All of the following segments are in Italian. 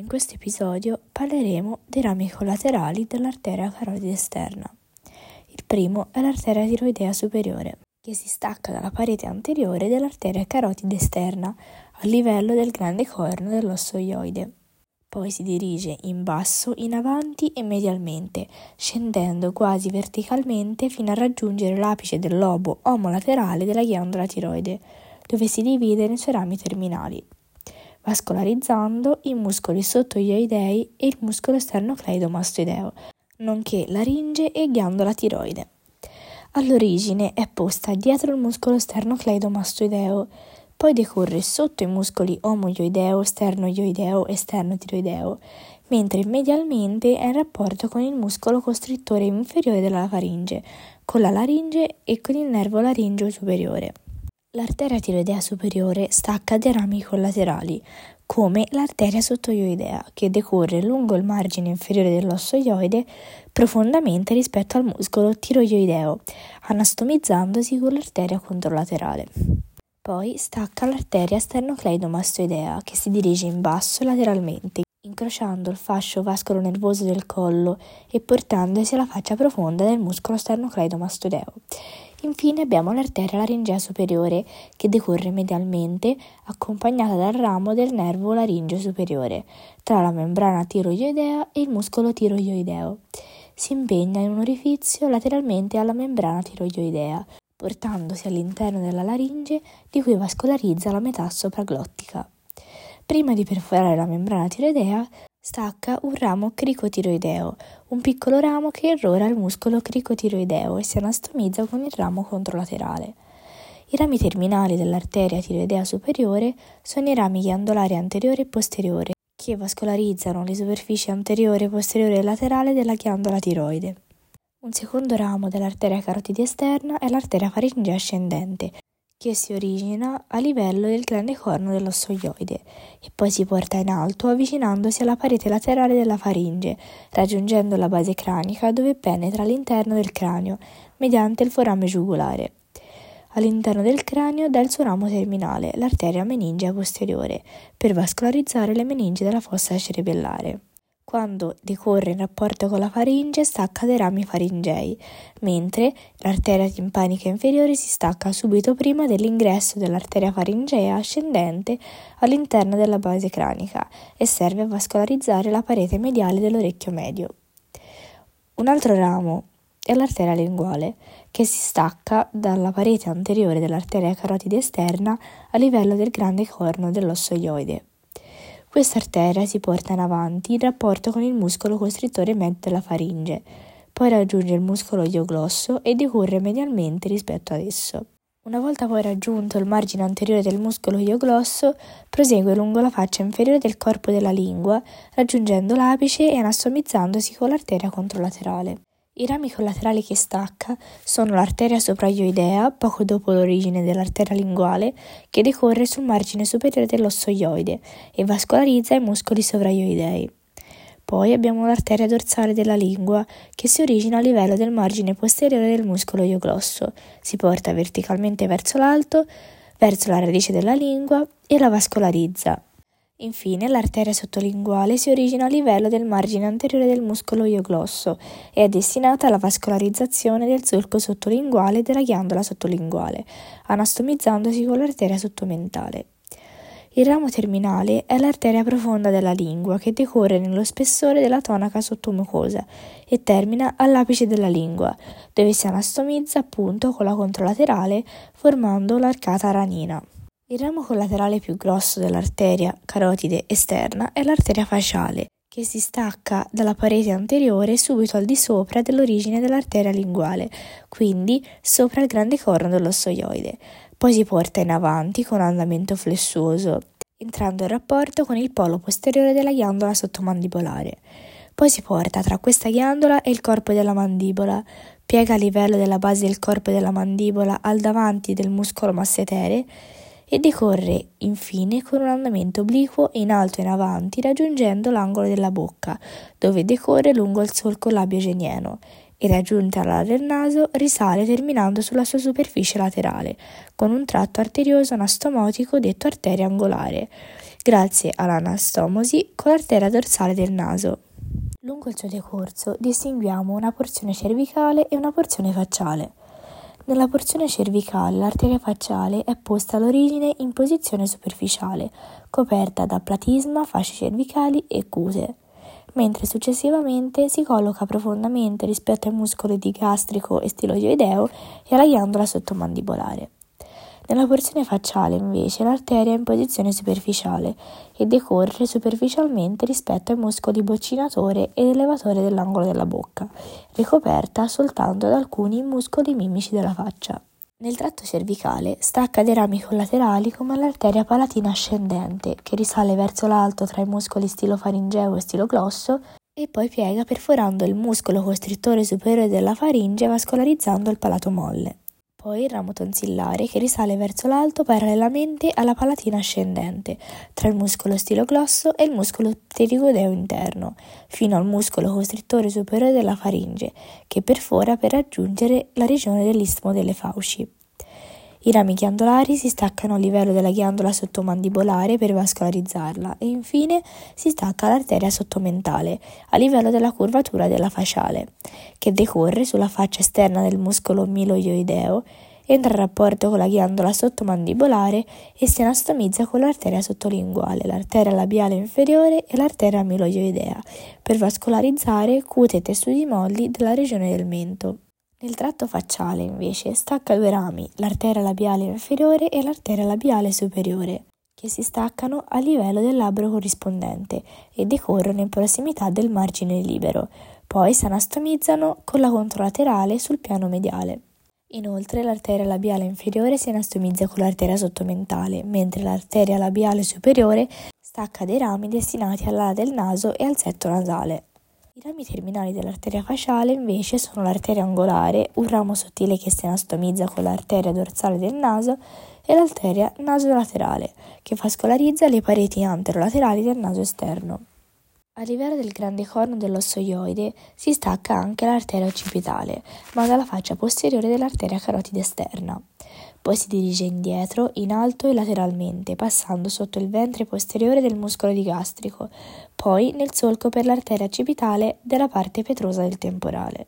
In questo episodio parleremo dei rami collaterali dell'arteria carotide esterna. Il primo è l'arteria tiroidea superiore, che si stacca dalla parete anteriore dell'arteria carotide esterna a livello del grande corno dell'osso ioide. Poi si dirige in basso, in avanti e medialmente, scendendo quasi verticalmente fino a raggiungere l'apice del lobo omolaterale della ghiandola tiroide, dove si divide nei suoi rami terminali vascolarizzando i muscoli sottoioidei e il muscolo esternocleidomastoideo, nonché laringe e ghiandola tiroide. All'origine è posta dietro il muscolo esternocleidomastoideo, poi decorre sotto i muscoli omoioideo, sternoioideo e sternotiroideo, mentre medialmente è in rapporto con il muscolo costrittore inferiore della faringe, con la laringe e con il nervo laringeo superiore. L'arteria tiroidea superiore stacca dei rami collaterali, come l'arteria sottoioidea, che decorre lungo il margine inferiore dell'osso ioide profondamente rispetto al muscolo tiroioideo, anastomizzandosi con l'arteria controlaterale. Poi stacca l'arteria sternocleidomastoidea, che si dirige in basso lateralmente, incrociando il fascio vascolo nervoso del collo e portandosi alla faccia profonda del muscolo sternocleidomastoideo Infine abbiamo l'arteria laringea superiore che decorre medialmente, accompagnata dal ramo del nervo laringeo superiore, tra la membrana tiroidea e il muscolo tiroideo. Si impegna in un orifizio lateralmente alla membrana tiroidea, portandosi all'interno della laringe di cui vascolarizza la metà sopraglottica. Prima di perforare la membrana tiroidea, Stacca un ramo cricotiroideo, un piccolo ramo che irrora il muscolo cricotiroideo e si anastomizza con il ramo controlaterale. I rami terminali dell'arteria tiroidea superiore sono i rami ghiandolari anteriore e posteriore, che vascolarizzano le superfici anteriore, posteriore e laterale della ghiandola tiroide. Un secondo ramo dell'arteria carotide esterna è l'arteria faringea ascendente, che si origina a livello del grande corno dell'osso ioide e poi si porta in alto avvicinandosi alla parete laterale della faringe, raggiungendo la base cranica dove penetra all'interno del cranio mediante il forame giugulare. All'interno del cranio dà il suo ramo terminale, l'arteria meningea posteriore, per vascolarizzare le meningi della fossa cerebellare. Quando decorre in rapporto con la faringe stacca dei rami faringei, mentre l'arteria timpanica inferiore si stacca subito prima dell'ingresso dell'arteria faringea ascendente all'interno della base cranica e serve a vascolarizzare la parete mediale dell'orecchio medio. Un altro ramo è l'arteria linguale, che si stacca dalla parete anteriore dell'arteria carotide esterna a livello del grande corno dell'osso ioide. Questa arteria si porta in avanti in rapporto con il muscolo costrittore medio della faringe, poi raggiunge il muscolo ioglosso e decorre medialmente rispetto ad esso. Una volta poi raggiunto il margine anteriore del muscolo ioglosso, prosegue lungo la faccia inferiore del corpo della lingua, raggiungendo l'apice e anastomizzandosi con l'arteria controlaterale. I rami collaterali che stacca sono l'arteria sopraioidea, poco dopo l'origine dell'arteria linguale, che decorre sul margine superiore dell'osso ioide e vascolarizza i muscoli sovraioidei. Poi abbiamo l'arteria dorsale della lingua, che si origina a livello del margine posteriore del muscolo ioglosso, si porta verticalmente verso l'alto, verso la radice della lingua e la vascolarizza, Infine, l'arteria sottolinguale si origina a livello del margine anteriore del muscolo ioglosso e è destinata alla vascolarizzazione del solco sottolinguale e della ghiandola sottolinguale, anastomizzandosi con l'arteria sottomentale. Il ramo terminale è l'arteria profonda della lingua che decorre nello spessore della tonaca sottomucosa e termina all'apice della lingua, dove si anastomizza appunto con la controlaterale formando l'arcata ranina. Il ramo collaterale più grosso dell'arteria carotide esterna è l'arteria faciale, che si stacca dalla parete anteriore subito al di sopra dell'origine dell'arteria linguale, quindi sopra il grande corno dell'ossoioide. Poi si porta in avanti con andamento flessuoso, entrando in rapporto con il polo posteriore della ghiandola sottomandibolare. Poi si porta tra questa ghiandola e il corpo della mandibola, piega a livello della base del corpo della mandibola al davanti del muscolo massetere e decorre infine con un andamento obliquo in alto e in avanti raggiungendo l'angolo della bocca, dove decorre lungo il solco labio-genieno e raggiunta l'ala del naso risale terminando sulla sua superficie laterale, con un tratto arterioso anastomotico detto arteria angolare, grazie all'anastomosi con l'arteria dorsale del naso. Lungo il suo decorso distinguiamo una porzione cervicale e una porzione facciale. Nella porzione cervicale l'arteria facciale è posta all'origine in posizione superficiale, coperta da platisma, fasce cervicali e cute, mentre successivamente si colloca profondamente rispetto ai muscoli di gastrico e stiloideo e alla ghiandola sottomandibolare. Nella porzione facciale, invece, l'arteria è in posizione superficiale e decorre superficialmente rispetto ai muscoli boccinatore ed elevatore dell'angolo della bocca, ricoperta soltanto da alcuni muscoli mimici della faccia. Nel tratto cervicale stacca dei rami collaterali come l'arteria palatina ascendente, che risale verso l'alto tra i muscoli stilofaringeo e stiloglosso e poi piega perforando il muscolo costrittore superiore della faringe vascolarizzando il palato molle poi il ramo tonsillare che risale verso l'alto parallelamente alla palatina ascendente, tra il muscolo stiloglosso e il muscolo pterigodeo interno, fino al muscolo costrittore superiore della faringe, che perfora per raggiungere la regione dell'istmo delle fauci. I rami ghiandolari si staccano a livello della ghiandola sottomandibolare per vascolarizzarla e infine si stacca l'arteria sottomentale a livello della curvatura della faciale, che decorre sulla faccia esterna del muscolo miloioideo, entra in rapporto con la ghiandola sottomandibolare e si anastomizza con l'arteria sottolinguale, l'arteria labiale inferiore e l'arteria miloioidea per vascolarizzare cute e tessuti molli della regione del mento. Nel tratto facciale, invece, stacca due rami, l'arteria labiale inferiore e l'arteria labiale superiore, che si staccano a livello del labbro corrispondente e decorrono in prossimità del margine libero, poi si anastomizzano con la controlaterale sul piano mediale. Inoltre l'arteria labiale inferiore si anastomizza con l'arteria sottomentale, mentre l'arteria labiale superiore stacca dei rami destinati all'ala del naso e al setto nasale. I rami terminali dell'arteria faciale invece sono l'arteria angolare, un ramo sottile che si anastomizza con l'arteria dorsale del naso e l'arteria nasolaterale, che vascolarizza le pareti anterolaterali del naso esterno. A livello del grande corno dell'ossoioide si stacca anche l'arteria occipitale, ma dalla faccia posteriore dell'arteria carotide esterna. Poi si dirige indietro, in alto e lateralmente, passando sotto il ventre posteriore del muscolo digastrico, poi nel solco per l'arteria occipitale della parte petrosa del temporale.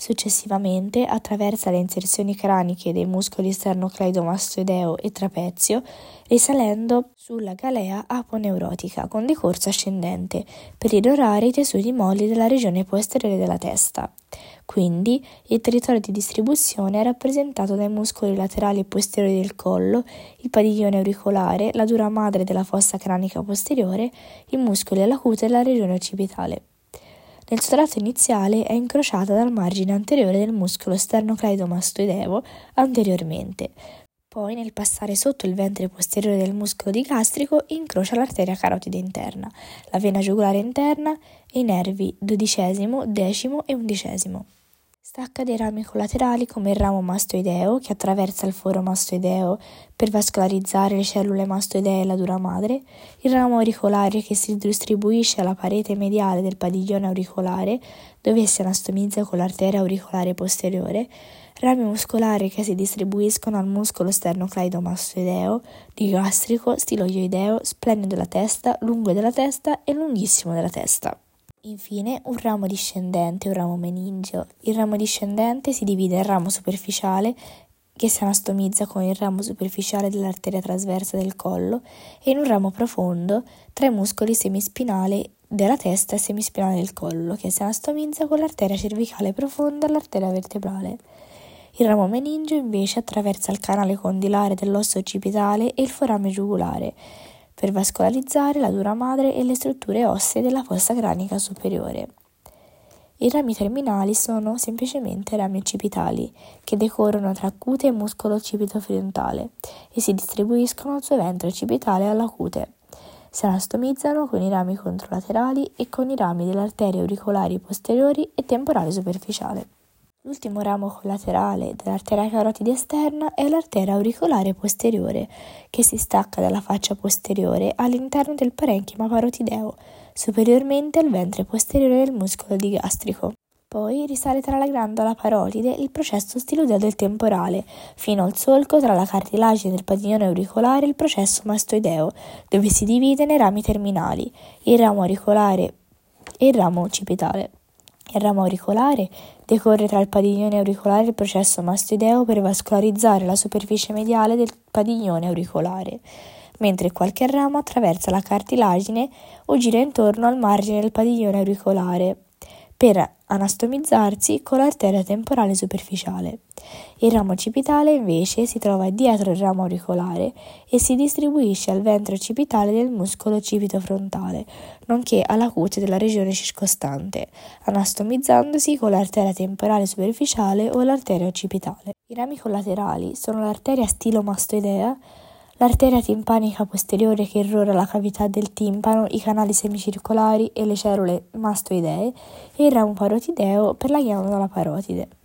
Successivamente attraversa le inserzioni craniche dei muscoli sternocleidomastoideo e trapezio, risalendo sulla galea aponeurotica con decorso ascendente per irrorare i tessuti molli della regione posteriore della testa. Quindi il territorio di distribuzione è rappresentato dai muscoli laterali e posteriori del collo, il padiglione auricolare, la dura madre della fossa cranica posteriore, i muscoli alla cute della regione occipitale. Nel suo tratto iniziale è incrociata dal margine anteriore del muscolo sternocleidomastoideo anteriormente. Poi, nel passare sotto il ventre posteriore del muscolo digastrico, incrocia l'arteria carotide interna, la vena giugulare interna e i nervi dodicesimo, decimo e undicesimo. Stacca dei rami collaterali come il ramo mastoideo che attraversa il foro mastoideo per vascolarizzare le cellule mastoidee e la dura madre, il ramo auricolare che si distribuisce alla parete mediale del padiglione auricolare dove si anastomizza con l'arteria auricolare posteriore, rami muscolari che si distribuiscono al muscolo sternocleidomastoideo, digastrico, stiloioideo, splenio della testa, lungo della testa e lunghissimo della testa. Infine, un ramo discendente e un ramo meningeo. Il ramo discendente si divide in ramo superficiale che si anastomizza con il ramo superficiale dell'arteria trasversa del collo e in un ramo profondo tra i muscoli semispinali della testa e semispinale del collo che si anastomizza con l'arteria cervicale profonda e l'arteria vertebrale. Il ramo meningeo invece attraversa il canale condilare dell'osso occipitale e il forame giugulare per vascolarizzare la dura madre e le strutture ossee della fossa cranica superiore. I rami terminali sono semplicemente rami occipitali, che decorrono tra cute e muscolo occipito-frontale e si distribuiscono suo ventre occipitale alla cute. Si anastomizzano con i rami controlaterali e con i rami delle arterie auricolari posteriori e temporale superficiale. L'ultimo ramo collaterale dell'arteria carotide esterna è l'arteria auricolare posteriore, che si stacca dalla faccia posteriore all'interno del parenchima parotideo, superiormente al ventre posteriore del muscolo digastrico. Poi risale tra la grandola parotide il processo stiludeo del temporale, fino al solco tra la cartilagine del padiglione auricolare e il processo mastoideo, dove si divide nei rami terminali, il ramo auricolare e il ramo occipitale. Il ramo auricolare decorre tra il padiglione auricolare e il processo mastoideo per vascolarizzare la superficie mediale del padiglione auricolare, mentre qualche ramo attraversa la cartilagine o gira intorno al margine del padiglione auricolare per anastomizzarsi con l'arteria temporale superficiale. Il ramo occipitale invece si trova dietro il ramo auricolare e si distribuisce al ventre occipitale del muscolo occipito frontale, nonché alla cute della regione circostante, anastomizzandosi con l'arteria temporale superficiale o l'arteria occipitale. I rami collaterali sono l'arteria stilomastoidea, l'arteria timpanica posteriore che irrora la cavità del timpano, i canali semicircolari e le cellule mastoidee e il ramo parotideo per la ghiandola parotide.